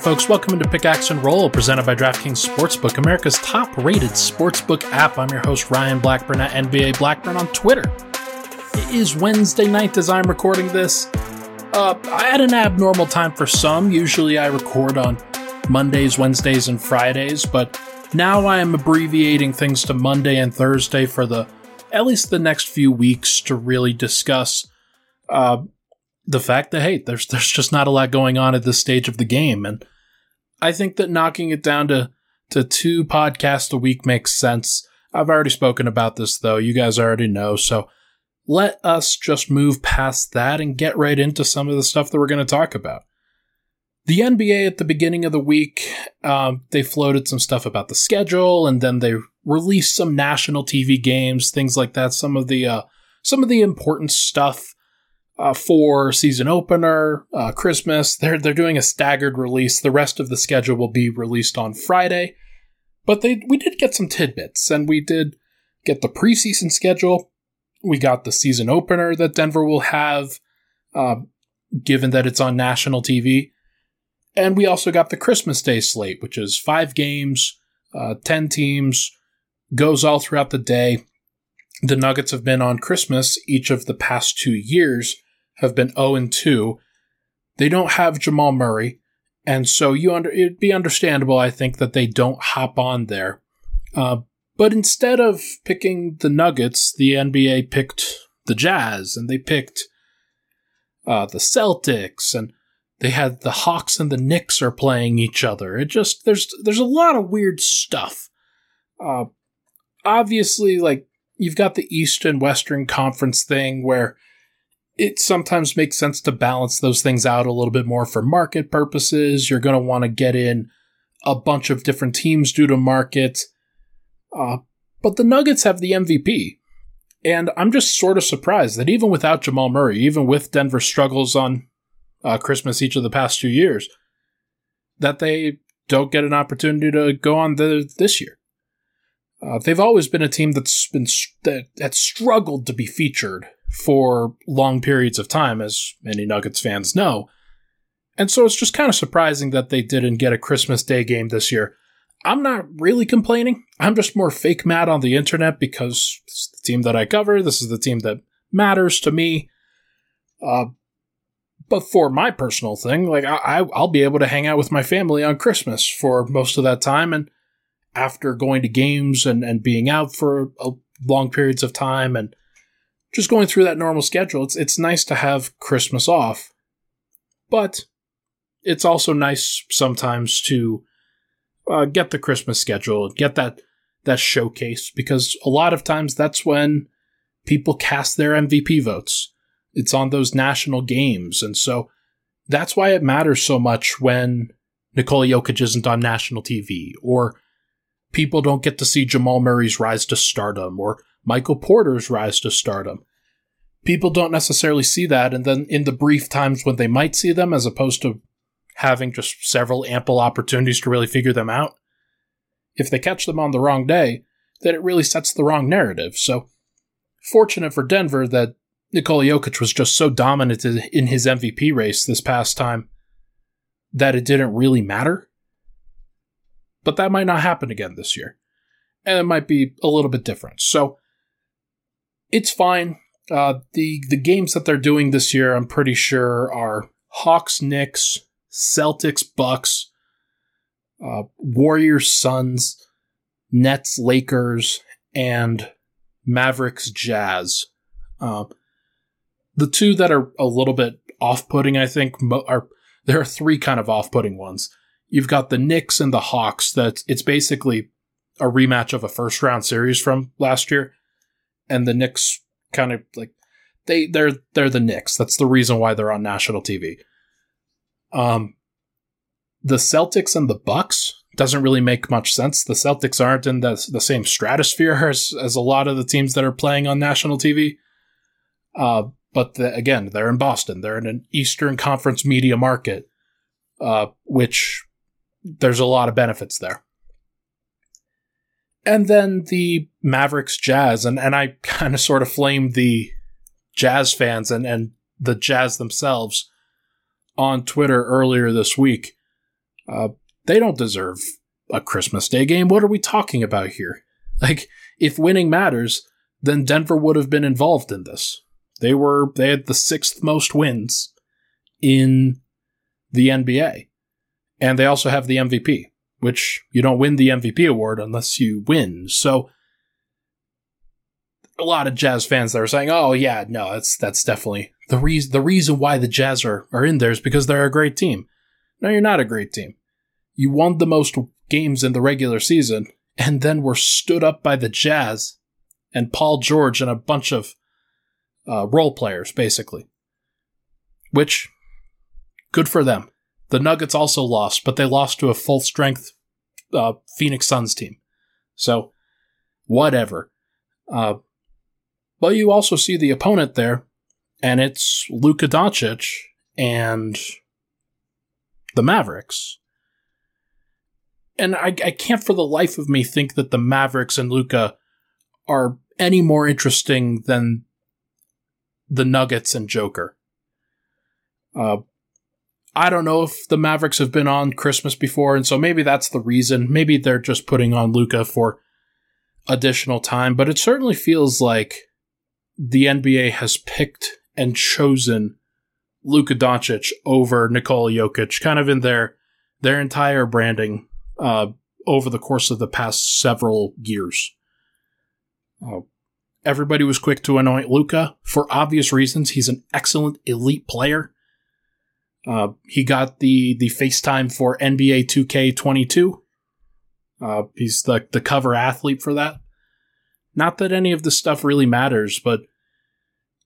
Right, folks, welcome into Pickaxe and Roll, presented by DraftKings Sportsbook, America's top rated sportsbook app. I'm your host, Ryan Blackburn at NBA Blackburn on Twitter. It is Wednesday night as I'm recording this. Uh, I had an abnormal time for some. Usually I record on Mondays, Wednesdays, and Fridays, but now I am abbreviating things to Monday and Thursday for the at least the next few weeks to really discuss uh, the fact that hey, there's there's just not a lot going on at this stage of the game, and I think that knocking it down to to two podcasts a week makes sense. I've already spoken about this though; you guys already know. So let us just move past that and get right into some of the stuff that we're going to talk about. The NBA at the beginning of the week, um, they floated some stuff about the schedule, and then they released some national TV games, things like that. Some of the uh, some of the important stuff uh, for season opener, uh, Christmas. They're they're doing a staggered release. The rest of the schedule will be released on Friday, but they we did get some tidbits, and we did get the preseason schedule. We got the season opener that Denver will have, uh, given that it's on national TV, and we also got the Christmas Day slate, which is five games, uh, ten teams, goes all throughout the day. The Nuggets have been on Christmas each of the past two years have been 0 and 2. They don't have Jamal Murray, and so you under it'd be understandable, I think, that they don't hop on there. Uh, but instead of picking the Nuggets, the NBA picked the Jazz, and they picked uh, the Celtics, and they had the Hawks and the Knicks are playing each other. It just there's there's a lot of weird stuff. Uh, obviously, like you've got the East and Western Conference thing where it sometimes makes sense to balance those things out a little bit more for market purposes. You're going to want to get in a bunch of different teams due to market. Uh, but the Nuggets have the MVP. And I'm just sort of surprised that even without Jamal Murray, even with Denver's struggles on uh, Christmas each of the past two years, that they don't get an opportunity to go on the, this year. Uh, they've always been a team that's been that, that's struggled to be featured for long periods of time, as many Nuggets fans know. And so it's just kind of surprising that they didn't get a Christmas Day game this year. I'm not really complaining. I'm just more fake mad on the internet because it's the team that I cover. This is the team that matters to me. Uh, but for my personal thing, like I, I'll be able to hang out with my family on Christmas for most of that time, and after going to games and, and being out for a, long periods of time and just going through that normal schedule, it's it's nice to have Christmas off. But it's also nice sometimes to uh, get the Christmas schedule, get that that showcase because a lot of times that's when people cast their MVP votes. It's on those national games, and so that's why it matters so much when Nikola Jokic isn't on national TV, or people don't get to see Jamal Murray's rise to stardom, or Michael Porter's rise to stardom. People don't necessarily see that, and then in the brief times when they might see them, as opposed to having just several ample opportunities to really figure them out, if they catch them on the wrong day, then it really sets the wrong narrative. So, fortunate for Denver that Nikola Jokic was just so dominant in his MVP race this past time that it didn't really matter. But that might not happen again this year. And it might be a little bit different. So, it's fine. Uh, the the games that they're doing this year, I'm pretty sure, are Hawks, Knicks, Celtics, Bucks, uh, Warriors, Suns, Nets, Lakers, and Mavericks, Jazz. Uh, the two that are a little bit off-putting, I think, are there are three kind of off-putting ones. You've got the Knicks and the Hawks. That it's basically a rematch of a first-round series from last year, and the Knicks kind of like they they're they're the Knicks. That's the reason why they're on national TV. Um, the Celtics and the Bucks doesn't really make much sense. The Celtics aren't in the the same stratosphere as as a lot of the teams that are playing on national TV. Uh, but the, again, they're in Boston. They're in an Eastern Conference media market, uh, which there's a lot of benefits there and then the Mavericks Jazz, and, and I kind of sort of flamed the Jazz fans and, and the Jazz themselves on Twitter earlier this week. Uh, they don't deserve a Christmas Day game. What are we talking about here? Like, if winning matters, then Denver would have been involved in this. They were they had the sixth most wins in the NBA. And they also have the MVP, which you don't win the MVP award unless you win. So a lot of Jazz fans that are saying, "Oh yeah, no, that's that's definitely the reason the reason why the Jazz are, are in there is because they're a great team." No, you're not a great team. You won the most games in the regular season and then were stood up by the Jazz and Paul George and a bunch of uh, role players, basically. Which, good for them. The Nuggets also lost, but they lost to a full strength uh, Phoenix Suns team. So, whatever. Uh, but you also see the opponent there, and it's Luka Doncic and the Mavericks. And I, I can't for the life of me think that the Mavericks and Luka are any more interesting than the Nuggets and Joker. Uh, I don't know if the Mavericks have been on Christmas before, and so maybe that's the reason. Maybe they're just putting on Luka for additional time, but it certainly feels like the NBA has picked and chosen Luka Doncic over Nikola Jokic, kind of in their their entire branding uh, over the course of the past several years. Uh, everybody was quick to anoint Luka for obvious reasons. He's an excellent elite player. Uh, he got the the FaceTime for NBA 2K22. Uh, he's the the cover athlete for that. Not that any of this stuff really matters, but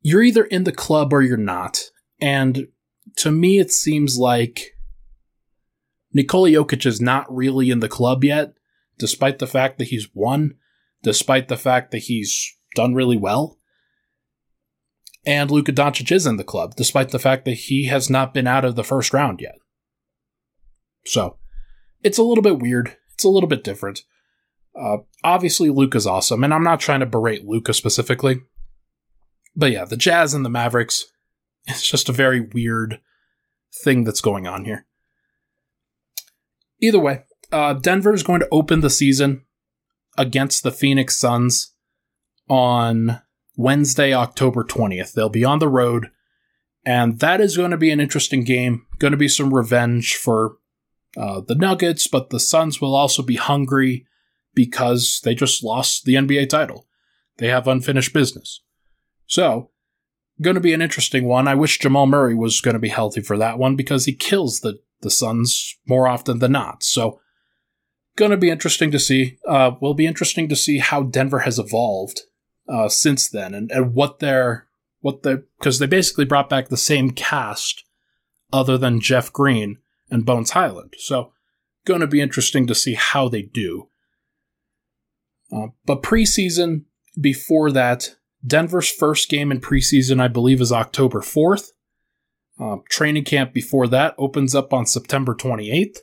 you're either in the club or you're not. And to me, it seems like Nikola Jokic is not really in the club yet, despite the fact that he's won, despite the fact that he's done really well. And Luka Doncic is in the club, despite the fact that he has not been out of the first round yet. So, it's a little bit weird. It's a little bit different. Uh, obviously, Luka's awesome, and I'm not trying to berate Luka specifically. But yeah, the Jazz and the Mavericks, it's just a very weird thing that's going on here. Either way, uh, Denver is going to open the season against the Phoenix Suns on Wednesday, October 20th. They'll be on the road, and that is going to be an interesting game. Going to be some revenge for uh, the Nuggets, but the Suns will also be hungry because they just lost the NBA title. They have unfinished business. So, going to be an interesting one. I wish Jamal Murray was going to be healthy for that one because he kills the, the Suns more often than not. So, going to be interesting to see. Uh, will be interesting to see how Denver has evolved uh, since then and, and what they're what they because they basically brought back the same cast other than Jeff Green and Bones Hyland. So, going to be interesting to see how they do. Uh, but preseason before that, Denver's first game in preseason, I believe, is October 4th. Uh, training camp before that opens up on September 28th.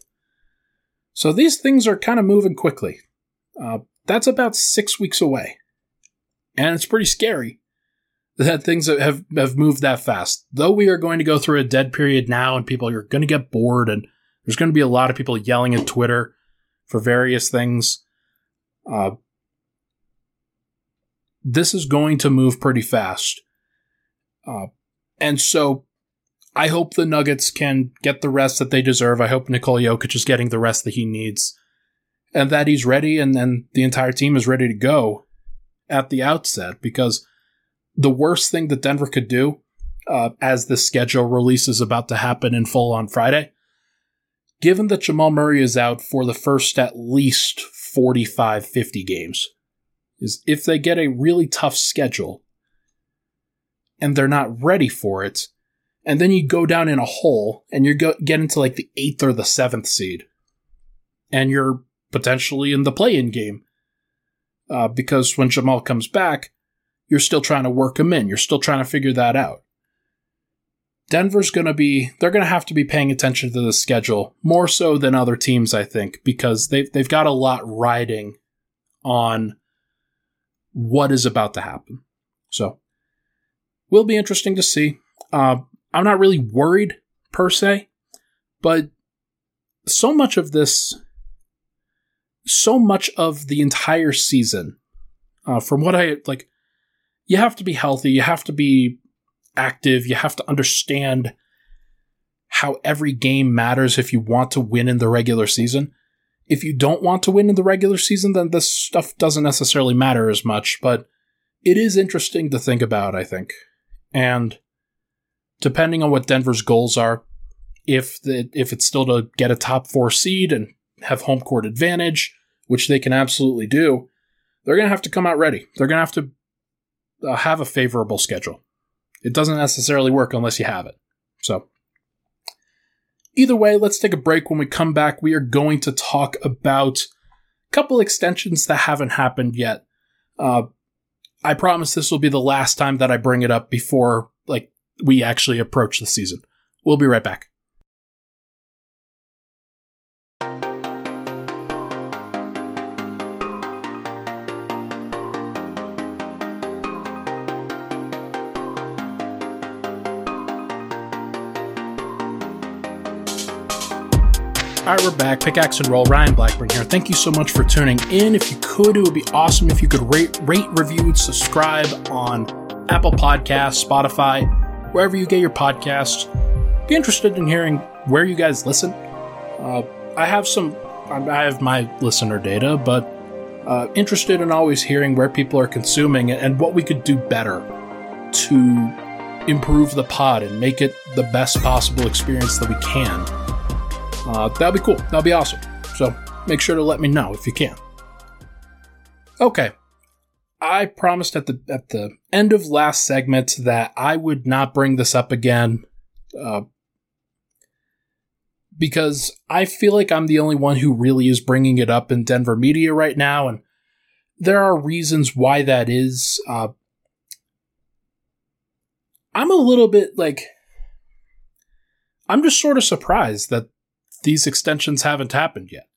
So these things are kind of moving quickly. Uh, that's about six weeks away. And it's pretty scary that things have, have moved that fast. Though we are going to go through a dead period now and people are going to get bored and there's going to be a lot of people yelling at Twitter for various things. Uh, this is going to move pretty fast. Uh, and so I hope the Nuggets can get the rest that they deserve. I hope Nikola Jokic is getting the rest that he needs and that he's ready and then the entire team is ready to go at the outset because the worst thing that Denver could do uh, as the schedule release is about to happen in full on Friday, given that Jamal Murray is out for the first at least 45, 50 games, is if they get a really tough schedule and they're not ready for it, and then you go down in a hole and you go get into like the eighth or the seventh seed, and you're potentially in the play-in game. Uh, because when Jamal comes back, you're still trying to work him in. You're still trying to figure that out. Denver's going to be, they're going to have to be paying attention to the schedule more so than other teams, I think, because they've, they've got a lot riding on what is about to happen. So, will be interesting to see. Uh, I'm not really worried per se, but so much of this, so much of the entire season, uh, from what I like, you have to be healthy, you have to be active, you have to understand how every game matters if you want to win in the regular season. If you don't want to win in the regular season, then this stuff doesn't necessarily matter as much, but it is interesting to think about, I think. And depending on what Denver's goals are, if the if it's still to get a top 4 seed and have home court advantage, which they can absolutely do, they're going to have to come out ready. They're going to have to uh, have a favorable schedule. It doesn't necessarily work unless you have it. So, either way, let's take a break. When we come back, we are going to talk about a couple extensions that haven't happened yet. Uh, I promise this will be the last time that I bring it up before like we actually approach the season. We'll be right back. All right, we're back. Pickaxe and roll. Ryan Blackburn here. Thank you so much for tuning in. If you could, it would be awesome if you could rate, rate, review, subscribe on Apple Podcasts, Spotify, wherever you get your podcasts. Be interested in hearing where you guys listen. Uh, I have some. I have my listener data, but uh, interested in always hearing where people are consuming and what we could do better to improve the pod and make it the best possible experience that we can uh, that'll be cool. That'll be awesome. So make sure to let me know if you can. Okay. I promised at the at the end of last segment that I would not bring this up again, uh, because I feel like I'm the only one who really is bringing it up in Denver media right now, and there are reasons why that is. Uh, I'm a little bit like I'm just sort of surprised that these extensions haven't happened yet.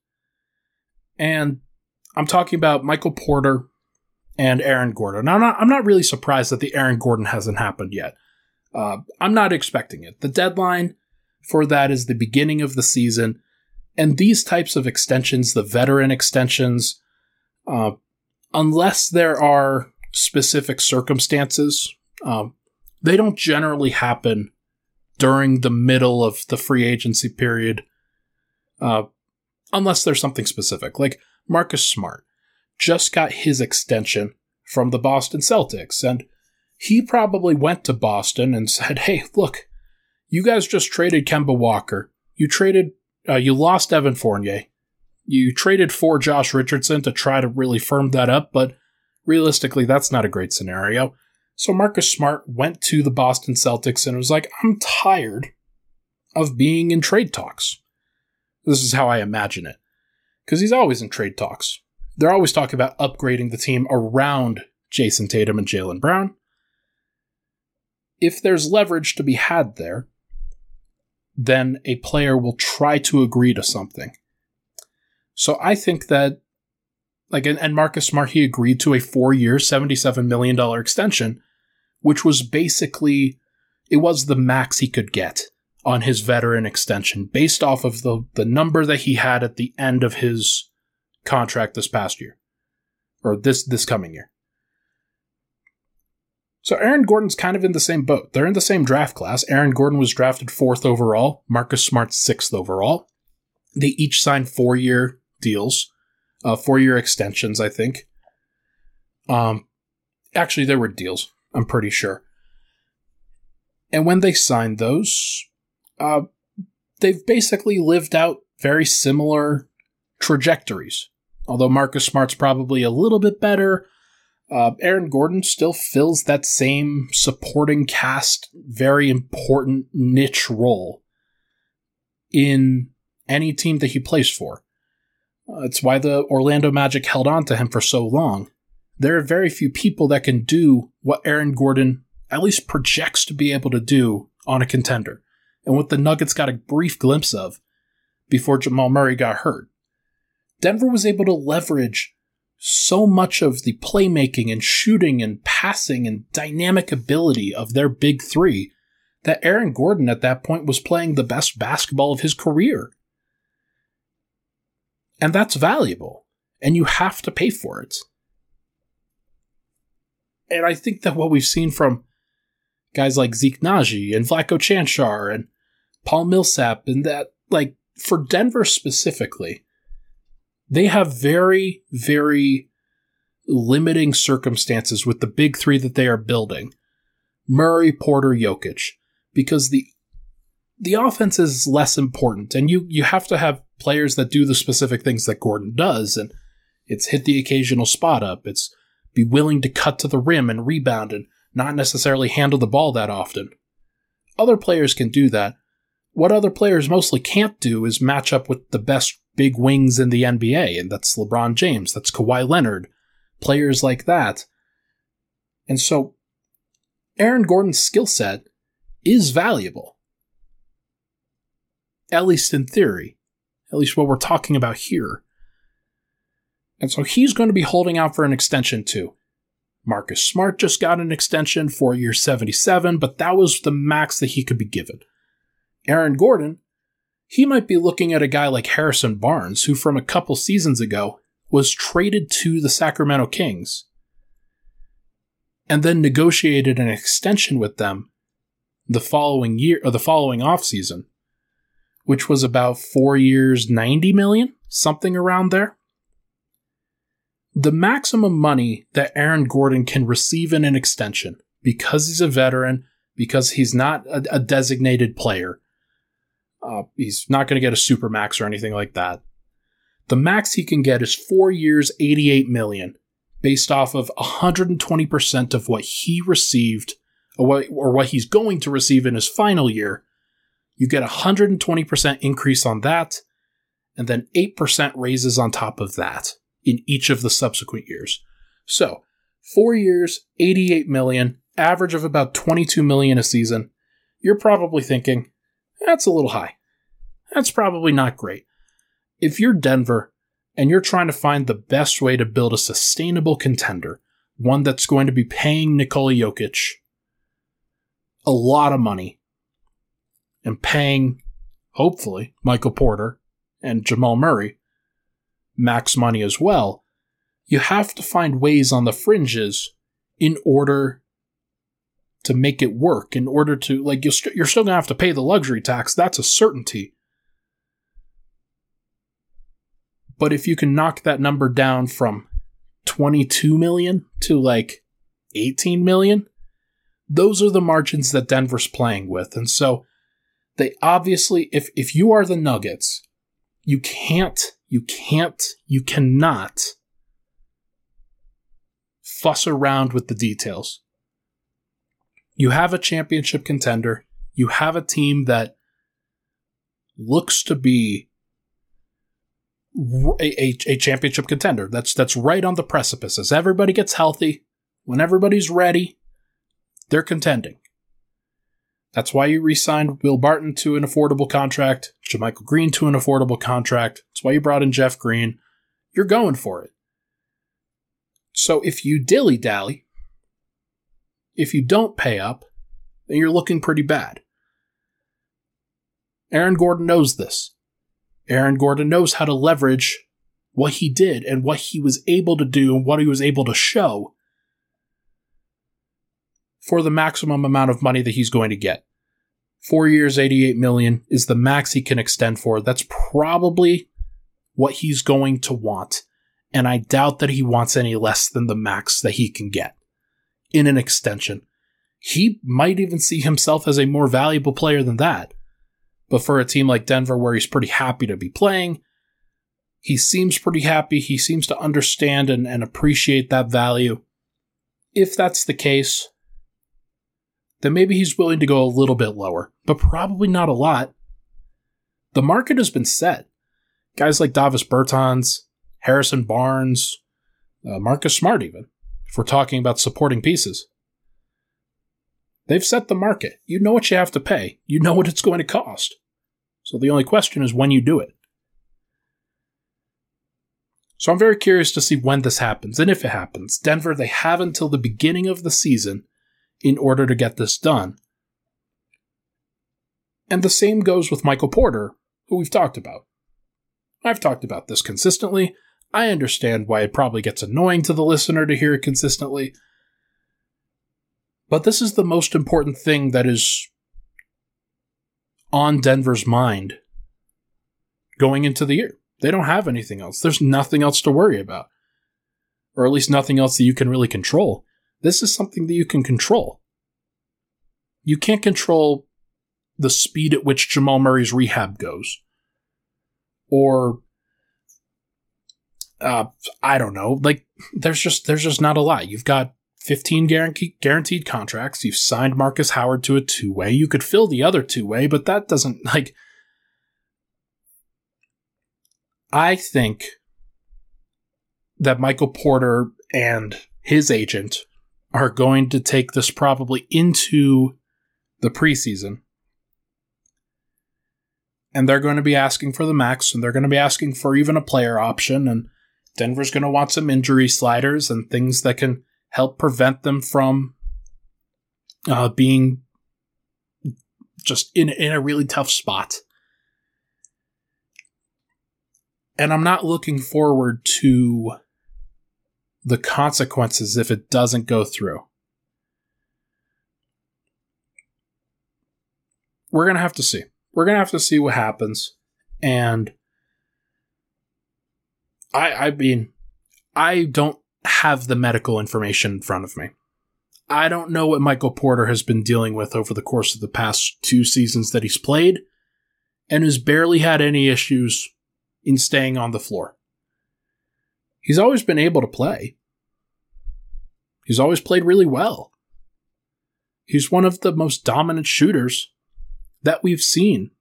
And I'm talking about Michael Porter and Aaron Gordon. Now, I'm not, I'm not really surprised that the Aaron Gordon hasn't happened yet. Uh, I'm not expecting it. The deadline for that is the beginning of the season. And these types of extensions, the veteran extensions, uh, unless there are specific circumstances, um, they don't generally happen during the middle of the free agency period uh, unless there's something specific. Like Marcus Smart just got his extension from the Boston Celtics, and he probably went to Boston and said, "Hey, look, you guys just traded Kemba Walker. You traded, uh, you lost Evan Fournier. You traded for Josh Richardson to try to really firm that up, but realistically, that's not a great scenario." So Marcus Smart went to the Boston Celtics and was like, "I'm tired of being in trade talks." This is how I imagine it. Because he's always in trade talks. They're always talking about upgrading the team around Jayson Tatum and Jaylen Brown. If there's leverage to be had there, then a player will try to agree to something. So I think that, like, and Marcus Smart, he agreed to a four year, $77 million extension, which was basically, it was the max he could get on his veteran extension based off of the, the number that he had at the end of his contract this past year or this this coming year. So Aaron Gordon's kind of in the same boat. They're in the same draft class. Aaron Gordon was drafted 4th overall, Marcus Smart 6th overall. They each signed 4-year deals, uh 4-year extensions, I think. Um actually there were deals, I'm pretty sure. And when they signed those, uh, they've basically lived out very similar trajectories. Although Marcus Smart's probably a little bit better, uh, Aaron Gordon still fills that same supporting cast, very important niche role in any team that he plays for. Uh, it's why the Orlando Magic held on to him for so long. There are very few people that can do what Aaron Gordon at least projects to be able to do on a contender and what the Nuggets got a brief glimpse of before Jamal Murray got hurt. Denver was able to leverage so much of the playmaking and shooting and passing and dynamic ability of their big three that Aaron Gordon at that point was playing the best basketball of his career. And that's valuable. And you have to pay for it. And I think that what we've seen from guys like Zeke Nnaji and Vlatko Cancar and Paul Millsap and that, like, for Denver specifically, they have very, very limiting circumstances with the big three that they are building Murray, Porter, Jokic, because the the offense is less important, and you you have to have players that do the specific things that Gordon does, and it's hit the occasional spot up. It's be willing to cut to the rim and rebound and not necessarily handle the ball that often. Other players can do that. What other players mostly can't do is match up with the best big wings in the NBA, and that's LeBron James, that's Kawhi Leonard, players like that. And so Aaron Gordon's skill set is valuable. At least in theory. At least what we're talking about here. And so he's going to be holding out for an extension too. Marcus Smart just got an extension, four years 77, but that was the max that he could be given. Aaron Gordon, he might be looking at a guy like Harrison Barnes, who from a couple seasons ago was traded to the Sacramento Kings and then negotiated an extension with them the following year or the following offseason, which was about four years, 90 million, something around there. The maximum money that Aaron Gordon can receive in an extension, because he's a veteran, because he's not a, a designated player, uh, he's not going to get a super max or anything like that. The max he can get is four years, 88 million, based off of 120% of what he received or what, or what he's going to receive in his final year. You get a 120% increase on that, and then 8% raises on top of that in each of the subsequent years. So, four years, 88 million, average of about 22 million a season. You're probably thinking, that's a little high. That's probably not great if you're Denver and you're trying to find the best way to build a sustainable contender, one that's going to be paying Nikola Jokic a lot of money and paying, hopefully, Michael Porter and Jamal Murray max money as well, you have to find ways on the fringes in order to make it work, in order to, like, you're, st- you're still going to have to pay the luxury tax. That's a certainty. But if you can knock that number down from 22 million to like 18 million, those are the margins that Denver's playing with. And so they obviously, if, if you are the Nuggets, you can't, you can't, you cannot fuss around with the details. You have a championship contender. You have a team that looks to be a, a, a championship contender. That's that's right on the precipice. As everybody gets healthy, when everybody's ready, they're contending. That's why you re-signed Will Barton to an affordable contract, JaMychal Green to an affordable contract. That's why you brought in Jeff Green. You're going for it. So if you dilly dally, if you don't pay up, then you're looking pretty bad. Aaron Gordon knows this. Aaron Gordon knows how to leverage what he did and what he was able to do and what he was able to show for the maximum amount of money that he's going to get. Four years, 88 million is the max he can extend for. That's probably what he's going to want. And I doubt that he wants any less than the max that he can get in an extension. He might even see himself as a more valuable player than that. But for a team like Denver, where he's pretty happy to be playing, he seems pretty happy. He seems to understand and, and appreciate that value. If that's the case, then maybe he's willing to go a little bit lower, but probably not a lot. The market has been set. Guys like Davis Bertans, Harrison Barnes, uh, Marcus Smart, even, if we're talking about supporting pieces. They've set the market. You know what you have to pay. You know what it's going to cost. So the only question is when you do it. So I'm very curious to see when this happens and if it happens. Denver, they have until the beginning of the season in order to get this done. And the same goes with Michael Porter, who we've talked about. I've talked about this consistently. I understand why it probably gets annoying to the listener to hear it consistently. But this is the most important thing that is on Denver's mind going into the year. They don't have anything else. There's nothing else to worry about. Or at least nothing else that you can really control. This is something that you can control. You can't control the speed at which Jamal Murray's rehab goes. Or uh, I don't know. Like there's just there's just not a lot. You've got 15 guarantee, guaranteed contracts. You've signed Marcus Howard to a two way. You could fill the other two way, but that doesn't like. I think that Michael Porter and his agent are going to take this probably into the preseason. And they're going to be asking for the max, and they're going to be asking for even a player option. And Denver's going to want some injury sliders and things that can help prevent them from uh, being just in, in a really tough spot. And I'm not looking forward to the consequences if it doesn't go through. We're going to have to see. We're going to have to see what happens. And I, I mean, I don't have the medical information in front of me. I don't know what Michael Porter has been dealing with over the course of the past two seasons that he's played, and has barely had any issues in staying on the floor. He's always been able to play. He's always played really well. He's one of the most dominant shooters that we've seen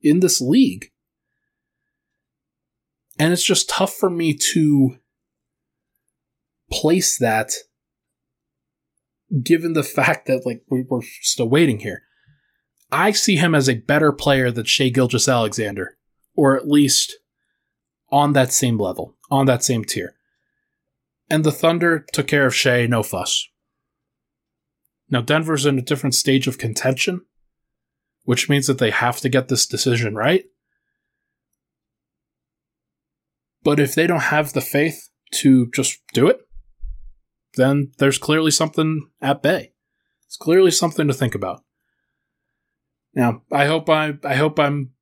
in this league. And it's just tough for me to place that given the fact that like we, are still waiting here. I see him as a better player than Shai Gilgeous-Alexander, or at least on that same level, on that same tier. And the Thunder took care of Shai, no fuss. Now Denver's in a different stage of contention, which means that they have to get this decision right. But if they don't have the faith to just do it, then there's clearly something at bay. It's clearly something to think about. Now, I hope I I hope I'm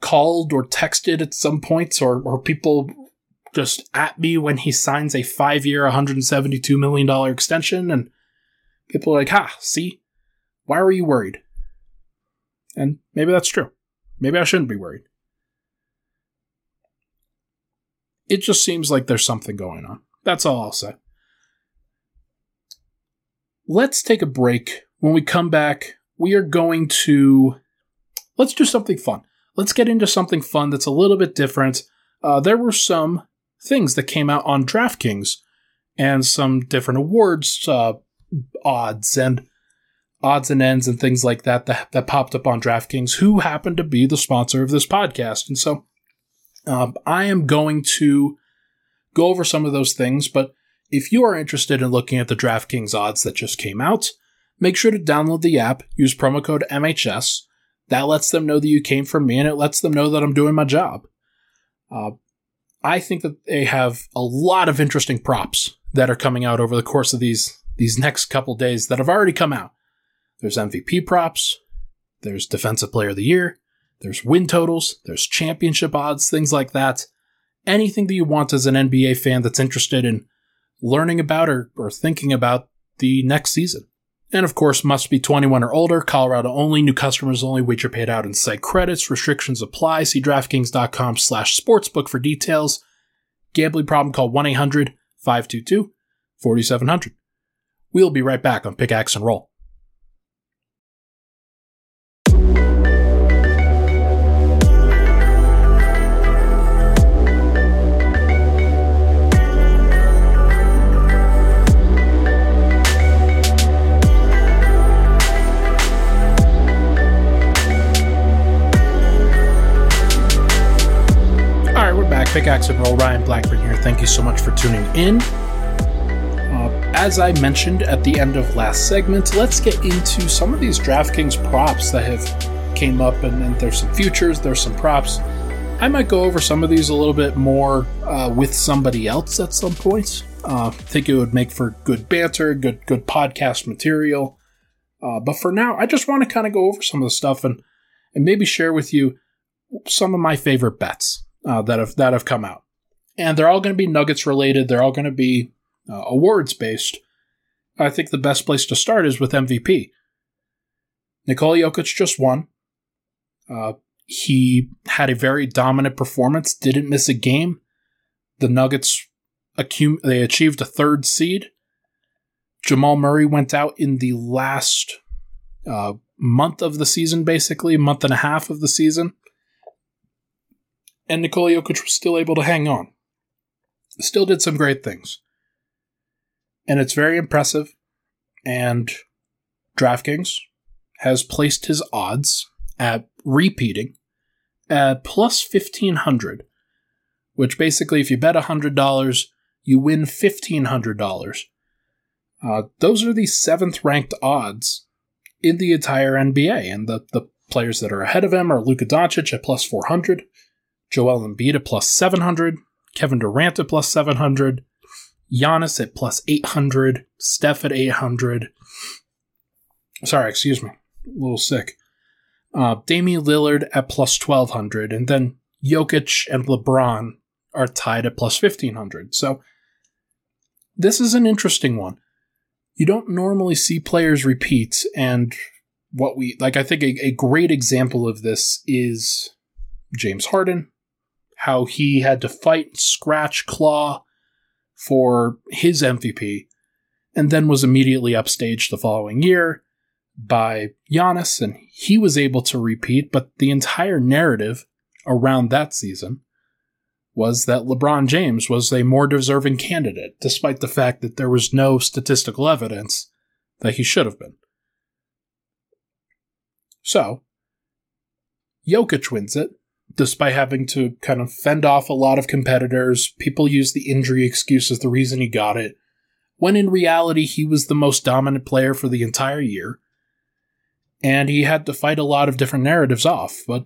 called or texted at some points or or people just at me when he signs a 5-year 172 million dollar extension and people are like, "Ha, see? Why were you worried?" And maybe that's true. Maybe I shouldn't be worried. It just seems like there's something going on. That's all I'll say let's take a break. When we come back, we are going to let's do something fun. Let's get into something fun that's a little bit different. Uh, there were some things that came out on DraftKings and some different awards uh, odds and odds and ends and things like that, that that popped up on DraftKings, who happened to be the sponsor of this podcast. And so um, I am going to go over some of those things, but if you are interested in looking at the DraftKings odds that just came out, make sure to download the app, use promo code MHS. That lets them know that you came from me and it lets them know that I'm doing my job. Uh, I think that they have a lot of interesting props that are coming out over the course of these these next couple days that have already come out. There's MVP props, there's defensive player of the year, there's win totals, there's championship odds, things like that. Anything that you want as an NBA fan that's interested in learning about or, or thinking about the next season. And of course, must be 21 or older, Colorado only, new customers only, wager paid out in site credits, restrictions apply. See DraftKings.com slash sportsbook for details. Gambling problem, call 1-800-522-4700. We'll be right back on Pickaxe and Roll. Pickaxe and Roll, Ryan Blackburn here. Thank you so much for tuning in. Uh, as I mentioned at the end of last segment, let's get into some of these DraftKings props that have came up, and, and there's some futures, there's some props. I might go over some of these a little bit more uh, with somebody else at some point. Uh, I think it would make for good banter, good good podcast material. Uh, but for now, I just want to kind of go over some of the stuff and and maybe share with you some of my favorite bets uh, that have that have come out. And they're all going to be Nuggets related. They're all going to be uh, awards based. I think the best place to start is with MVP. Nikola Jokic just won. Uh, he had a very dominant performance. Didn't miss a game. The Nuggets accum- they achieved a third seed. Jamal Murray went out in the last uh, month of the season, basically, month and a half of the season. And Nikola Jokic was still able to hang on. Still did some great things. And it's very impressive. And DraftKings has placed his odds at repeating at plus 1500, which basically, if you bet $100, you win $1,500. Uh, those are the seventh ranked odds in the entire NBA, and the, the players that are ahead of him are Luka Doncic at plus 400, Joel Embiid at plus 700, Kevin Durant at plus 700, Giannis at plus 800, Steph at 800. Sorry, excuse me. A little sick. Uh, Damian Lillard at plus 1200, and then Jokic and LeBron are tied at plus 1500. So this is an interesting one. You don't normally see players repeat, and what we like, I think a, a great example of this is James Harden, how he had to fight, scratch, claw for his MVP, and then was immediately upstaged the following year by Giannis, and he was able to repeat, but the entire narrative around that season was that LeBron James was a more deserving candidate, despite the fact that there was no statistical evidence that he should have been. So, Jokic wins it, despite having to kind of fend off a lot of competitors. People use the injury excuse as the reason he got it, when in reality, he was the most dominant player for the entire year. And he had to fight a lot of different narratives off, but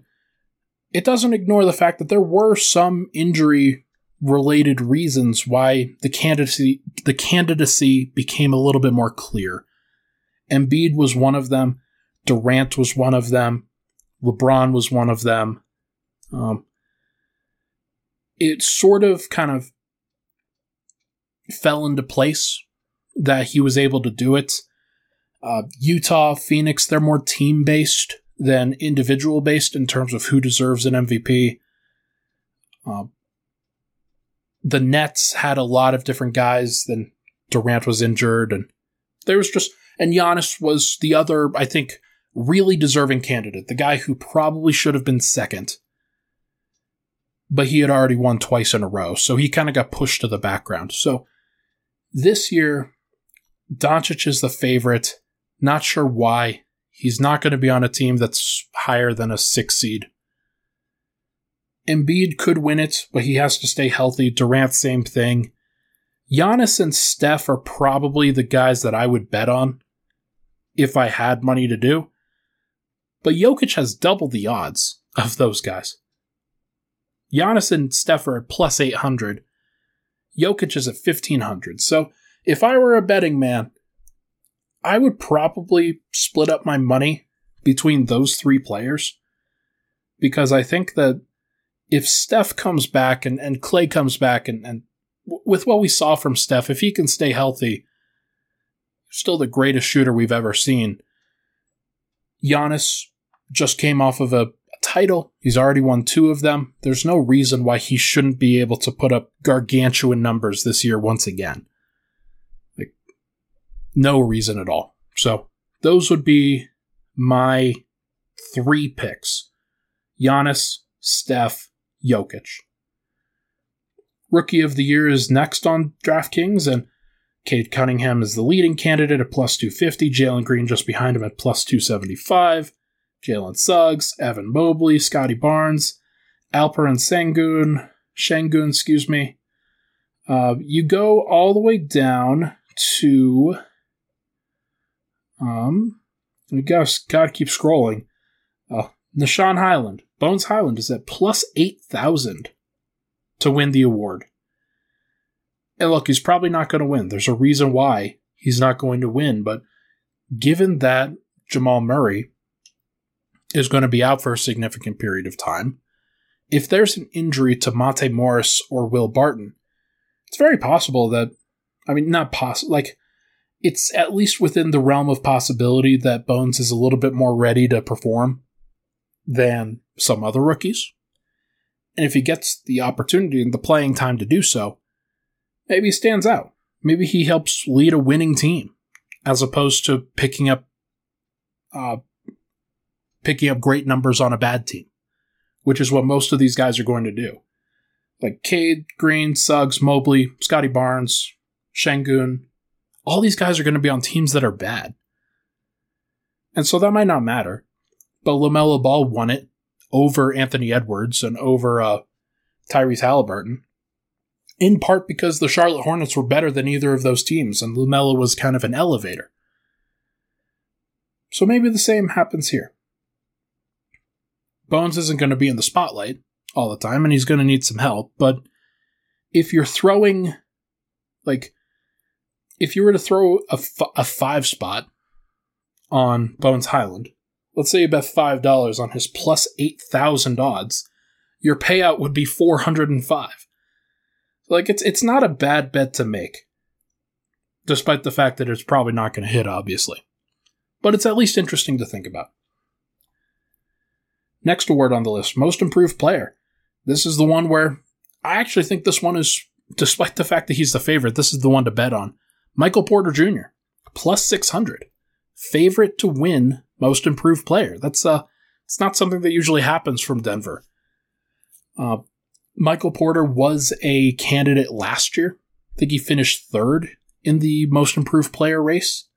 it doesn't ignore the fact that there were some injury related reasons why the candidacy the candidacy became a little bit more clear. Embiid was one of them, Durant was one of them, LeBron was one of them. Um, it sort of kind of fell into place that he was able to do it. Uh, Utah, Phoenix, they're more team based than individual based in terms of who deserves an MVP. Uh, the Nets had a lot of different guys. Then Durant was injured, and there was just and Giannis was the other, I think, really deserving candidate. The guy who probably should have been second, but he had already won twice in a row, so he kind of got pushed to the background. So this year, Doncic is the favorite. Not sure why. He's not going to be on a team that's higher than a six seed. Embiid could win it, but he has to stay healthy. Durant, same thing. Giannis and Steph are probably the guys that I would bet on if I had money to do. But Jokic has double the odds of those guys. Giannis and Steph are at plus 800. Jokic is at 1500. So if I were a betting man, I would probably split up my money between those three players because I think that if Steph comes back and, and Klay comes back and, and with what we saw from Steph, if he can stay healthy, still the greatest shooter we've ever seen. Giannis just came off of a, title. He's already won two of them. There's no reason why he shouldn't be able to put up gargantuan numbers this year once again. Like, no reason at all. So those would be my three picks Giannis, Steph, Jokic. Rookie of the Year is next on DraftKings, and Cade Cunningham is the leading candidate at plus 250. Jalen Green just behind him at plus 275. Jalen Suggs, Evan Mobley, Scottie Barnes, Alperen Sengun, Sengun, excuse me. Uh, you go all the way down to um, we gotta, gotta keep scrolling. Uh, Nah'Shon Hyland, Bones Hyland is at plus 8,000 to win the award. And look, he's probably not going to win. There's a reason why he's not going to win, but given that Jamal Murray is going to be out for a significant period of time, if there's an injury to Monte Morris or Will Barton, it's very possible that, I mean, not possible, like, it's at least within the realm of possibility that Bones is a little bit more ready to perform than some other rookies. And if he gets the opportunity and the playing time to do so, maybe he stands out. Maybe he helps lead a winning team as opposed to picking up uh, picking up great numbers on a bad team, which is what most of these guys are going to do. Like Cade, Green, Suggs, Mobley, Scottie Barnes, Sengun, all these guys are going to be on teams that are bad. And so that might not matter. But LaMelo Ball won it over Anthony Edwards and over uh, Tyrese Halliburton, in part because the Charlotte Hornets were better than either of those teams, and LaMelo was kind of an elevator. So maybe the same happens here. Bones isn't going to be in the spotlight all the time, and he's going to need some help, but if you're throwing, like, if you were to throw a, f- a five spot on Bones Hyland, let's say you bet $5 on his plus 8,000 odds, your payout would be 405. Like it's it's not a bad bet to make. Despite the fact that it's probably not going to hit obviously. But it's at least interesting to think about. Next award on the list, most improved player. This is the one where I actually think this one is despite the fact that he's the favorite, this is the one to bet on. Michael Porter Jr. plus 600. Favorite to win most improved player. That's uh it's not something that usually happens from Denver. Uh, Michael Porter was a candidate last year. I think he finished third in the most improved player race.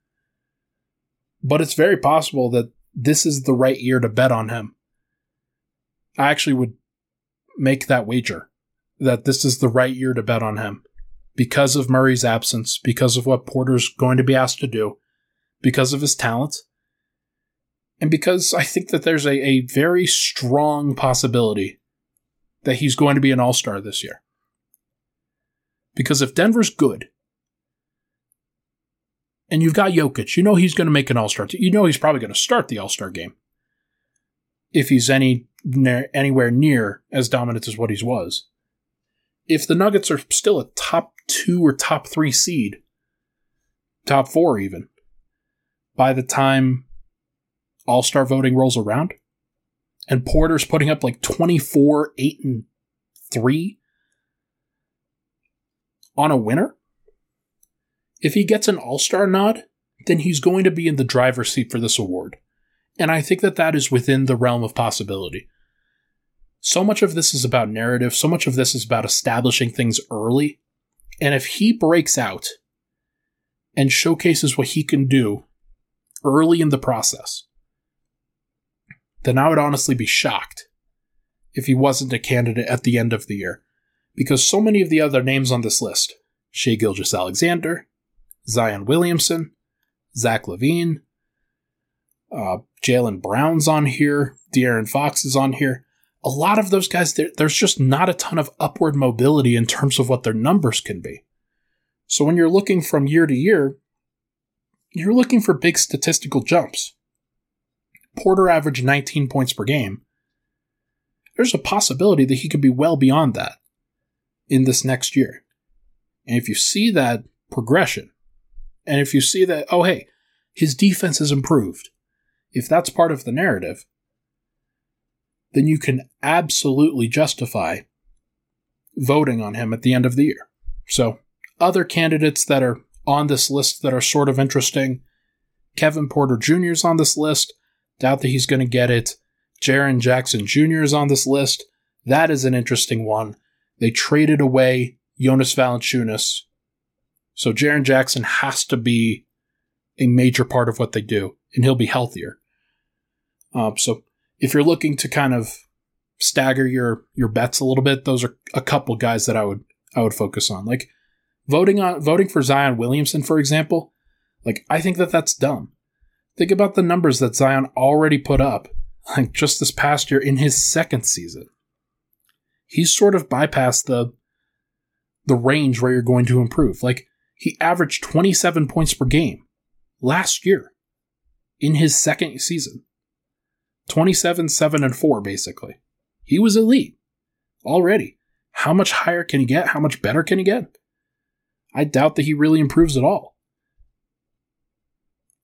But it's very possible that this is the right year to bet on him. I actually would make that wager that this is the right year to bet on him because of Murray's absence, because of what Porter's going to be asked to do, because of his talent, and because I think that there's a, a very strong possibility that he's going to be an all star this year. Because if Denver's good, and you've got Jokic, you know he's going to make an all star. You know he's probably going to start the all star game. If he's any anywhere near as dominant as what he was. If the Nuggets are still a top two or top three seed, top four even, by the time all star voting rolls around, and Porter's putting up like 24, 8, and 3 on a winner, if he gets an all star nod, then he's going to be in the driver's seat for this award. And I think that that is within the realm of possibility. So much of this is about narrative, so much of this is about establishing things early. And if he breaks out and showcases what he can do early in the process, then I would honestly be shocked if he wasn't a candidate at the end of the year. Because so many of the other names on this list Shai Gilgeous-Alexander, Zion Williamson, Zach LaVine, uh, Jaylen Brown's on here, De'Aaron Fox is on here. A lot of those guys, there's just not a ton of upward mobility in terms of what their numbers can be. So when you're looking from year to year, you're looking for big statistical jumps. Porter averaged 19 points per game. There's a possibility that he could be well beyond that in this next year. And if you see that progression, and if you see that, oh, hey, his defense has improved, if that's part of the narrative, then you can absolutely justify voting on him at the end of the year. So, other candidates that are on this list that are sort of interesting Kevin Porter Jr. is on this list. Doubt that he's going to get it. Jaren Jackson Jr. is on this list. That is an interesting one. They traded away Jonas Valanciunas. So Jaren Jackson has to be a major part of what they do, and he'll be healthier. Um, so if you're looking to kind of stagger your your bets a little bit, those are a couple guys that I would I would focus on. Like voting on voting for Zion Williamson, for example. Like I think that that's dumb. Think about the numbers that Zion already put up like just this past year in his second season, he's sort of bypassed the the range where you're going to improve. Like he averaged 27 points per game last year in his second season. 27, 7, and 4, basically. He was elite already. How much higher can he get? How much better can he get? I doubt that he really improves at all.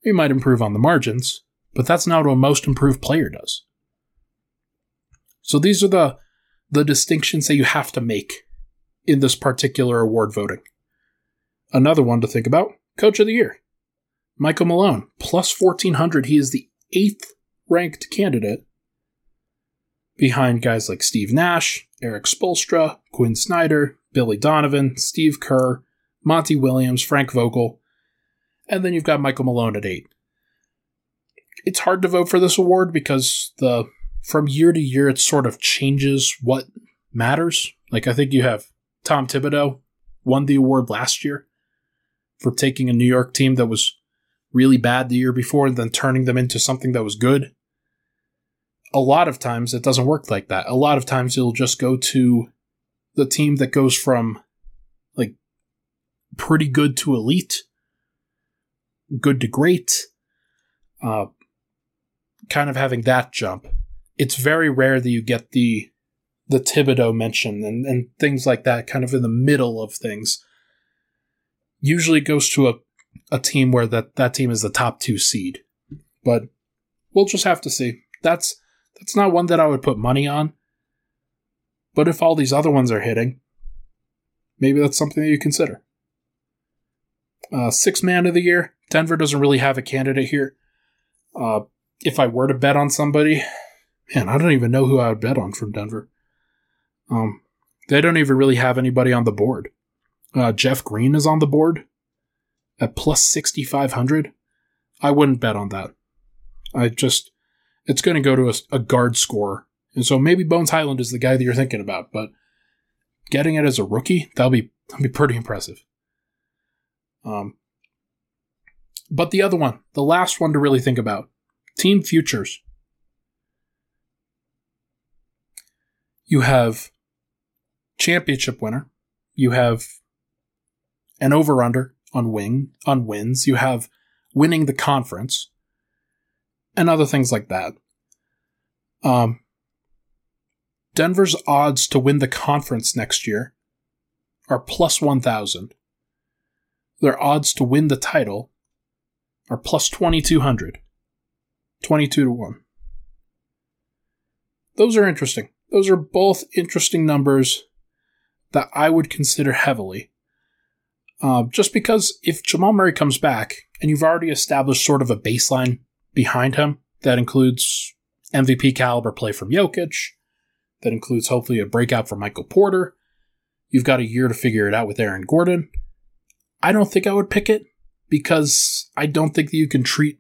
He might improve on the margins, but that's not what a most improved player does. So these are the the distinctions that you have to make in this particular award voting. Another one to think about, coach of the year. Michael Malone, plus 1400, he is the eighth ranked candidate behind guys like Steve Nash, Erik Spoelstra, Quin Snyder, Billy Donovan, Steve Kerr, Monty Williams, Frank Vogel, and then you've got Michael Malone at eight. It's hard to vote for this award because the from year to year it sort of changes what matters. Like I think you have Tom Thibodeau won the award last year for taking a New York team that was really bad the year before and then turning them into something that was good. A lot of times it doesn't work like that. A lot of times it'll just go to the team that goes from like pretty good to elite, good to great, uh, kind of having that jump. It's very rare that you get the the Thibodeau mention and, and things like that, kind of in the middle of things. Usually goes to a, a team where that, that team is the top two seed. But we'll just have to see. That's that's not one that I would put money on. But if all these other ones are hitting, maybe that's something that you consider. Uh, six man of the year. Denver doesn't really have a candidate here. Uh, if I were to bet on somebody, man, I don't even know who I would bet on from Denver. Um, they don't even really have anybody on the board. Uh, Jeff Green is on the board at plus 6,500. I wouldn't bet on that. I just, it's going to go to a, a guard score. And so maybe Bones Hyland is the guy that you're thinking about, but getting it as a rookie, that'll be, that'll be pretty impressive. Um, but the other one, the last one to really think about team futures. You have championship winner. You have an over under on wing on wins. You have winning the conference and other things like that. Um, Denver's odds to win the conference next year are plus 1,000. Their odds to win the title are plus 2,200. 22 to 1. Those are interesting. Those are both interesting numbers that I would consider heavily. Uh, just because if Jamal Murray comes back and you've already established sort of a baseline behind him that includes MVP caliber play from Jokic, that includes hopefully a breakout from Michael Porter, you've got a year to figure it out with Aaron Gordon. I don't think I would pick it because I don't think that you can treat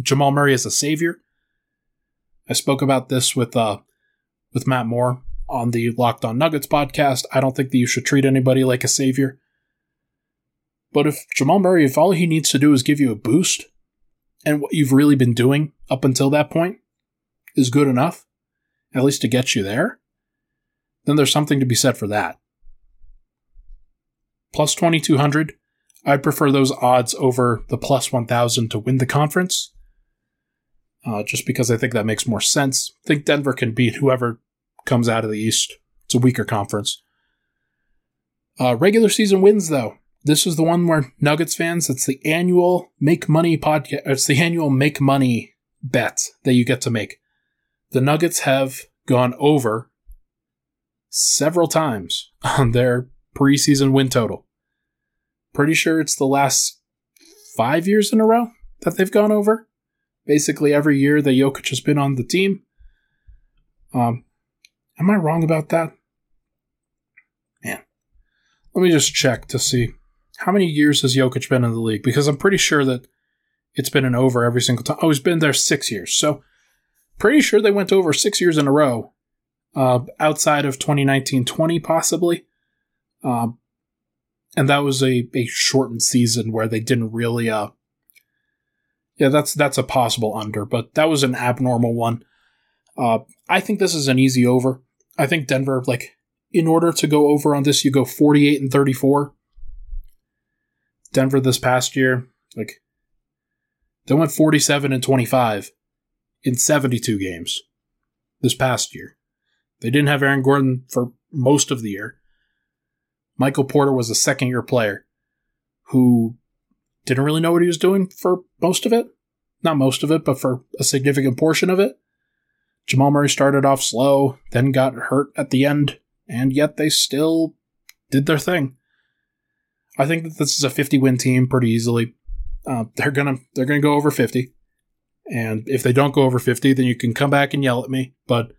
Jamal Murray as a savior. I spoke about this with uh, with Matt Moore on the Locked On Nuggets podcast. I don't think that you should treat anybody like a savior. But if Jamal Murray, if all he needs to do is give you a boost, and what you've really been doing up until that point is good enough, at least to get you there, then there's something to be said for that. Plus 2200, I'd prefer those odds over the plus 1000 to win the conference. Uh, just because I think that makes more sense. I think Denver can beat whoever comes out of the East. It's a weaker conference. Uh, regular season wins, though. This is the one where Nuggets fans, it's the annual make money podcast. It's the annual make money bet that you get to make. The Nuggets have gone over several times on their preseason win total. Pretty sure it's the last five years in a row that they've gone over. Basically, every year that Jokic has been on the team. Um, Am I wrong about that? Man. Let me just check to see. How many years has Jokic been in the league? Because I'm pretty sure that it's been an over every single time. Oh, he's been there six years. So pretty sure they went over six years in a row. Uh, outside of 2019-20, possibly. Um, and that was a, a shortened season where they didn't really uh, Yeah, that's that's a possible under, but that was an abnormal one. Uh, I think this is an easy over. I think Denver, like, in order to go over on this, you go 48 and 34. Denver this past year, like, they went 47 and 25 in 72 games this past year. They didn't have Aaron Gordon for most of the year. Michael Porter was a second year player who didn't really know what he was doing for most of it. Not most of it, but for a significant portion of it. Jamal Murray started off slow, then got hurt at the end, and yet they still did their thing. I think that this is a 50 win team pretty easily. Uh, they're gonna they're gonna go over 50, and if they don't go over 50, then you can come back and yell at me. But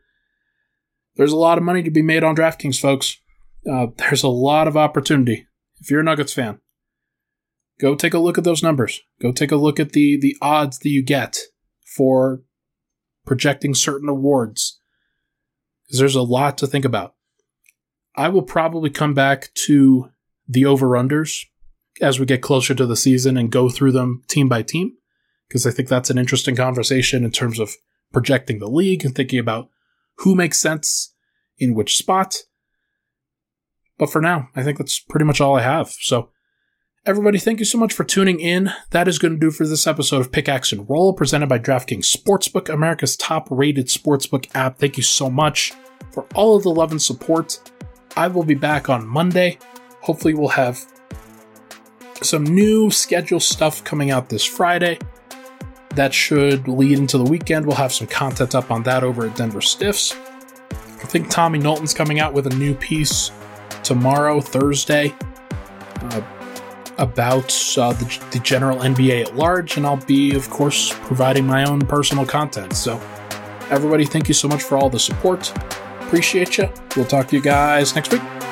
there's a lot of money to be made on DraftKings, folks. Uh, there's a lot of opportunity. If you're a Nuggets fan, go take a look at those numbers. Go take a look at the the odds that you get for projecting certain awards. Because there's a lot to think about. I will probably come back to the over unders as we get closer to the season and go through them team by team. Because I think that's an interesting conversation in terms of projecting the league and thinking about who makes sense in which spot. But for now, I think that's pretty much all I have. So Everybody, thank you so much for tuning in. That is going to do for this episode of Pickaxe and Roll, presented by DraftKings Sportsbook, America's top rated sportsbook app. Thank you so much for all of the love and support. I will be back on Monday. Hopefully, we'll have some new schedule stuff coming out this Friday. That should lead into the weekend. We'll have some content up on that over at Denver Stiffs. I think Tommy Knowlton's coming out with a new piece tomorrow, Thursday. Uh, about uh, the, the general NBA at large, and I'll be, of course, providing my own personal content. So, everybody, thank you so much for all the support. Appreciate you. We'll talk to you guys next week.